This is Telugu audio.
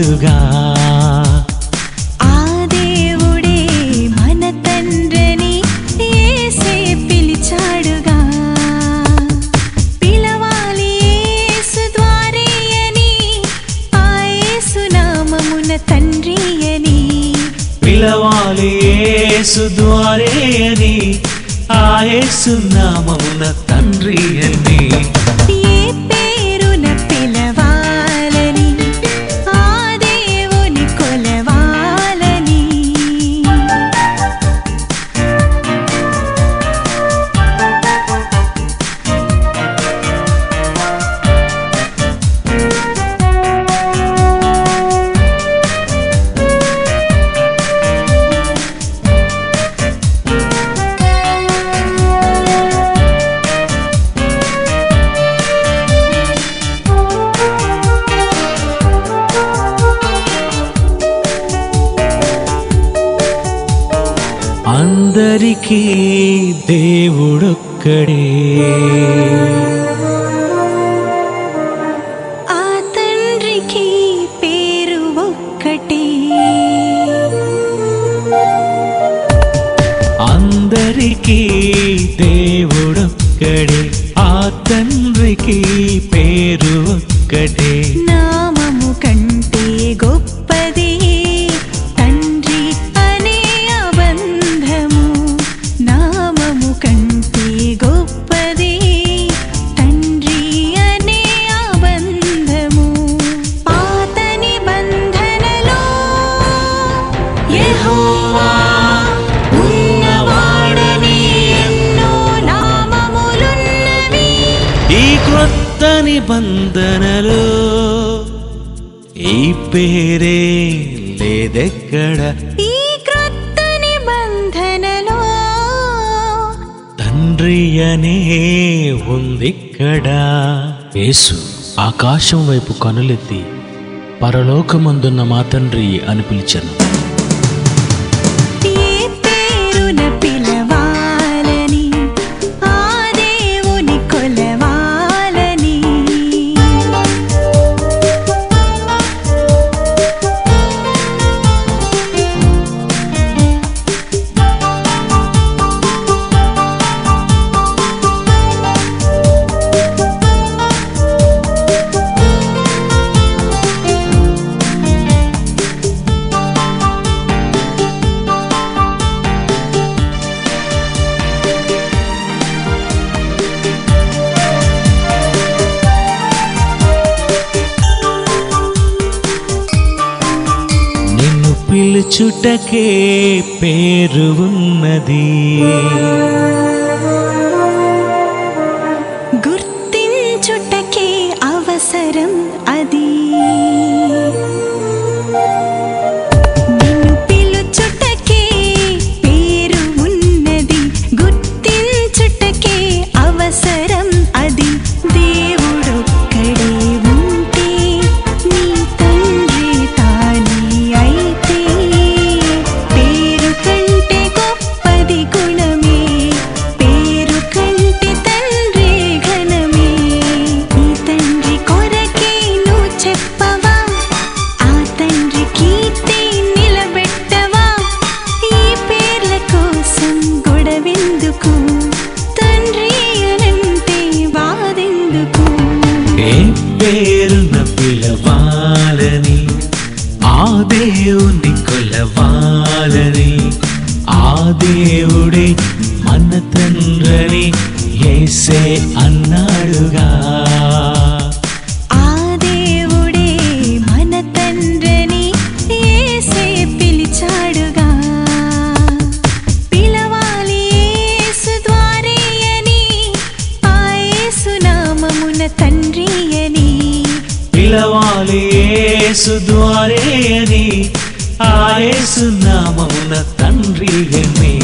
తోడుగా ఆ దేవుడే మన తండ్రిని ఏసే పిలిచాడుగా. పిలవాలి ఏసు ద్వారే అని ఆ ఏసు నామమున తండ్రి అని. పిలవాలి ఏసు నామమున తండ్రి అని. అందరికీ దేవుడొక్కడే. ఆ తండ్రికి పేరు ఒక్కటే. అందరికీ దేవుడొక్కడే. ఆ తండ్రికి పేరు ఒక్కటే. క్రొత్త నిబంధనలో ఈ పేరే లేదెక్కడ? ఈ క్రొత్త నిబంధనలో తండ్రి అనే ఉందిక్కడ. యేసు ఆకాశం వైపు కనులెత్తి పరలోకమందున్న మా తండ్రి అని పిలిచాను. నిన్ను పేరు ఉన్నది. పేరున పిలవాలని ఆ దేవుని కొలవాలని ఆ దేవుడే మన తండ్రని ఏసే అన్నాడుగా. యేసు ద్వారే అని ఆ యేసు నామమున తండ్రి అని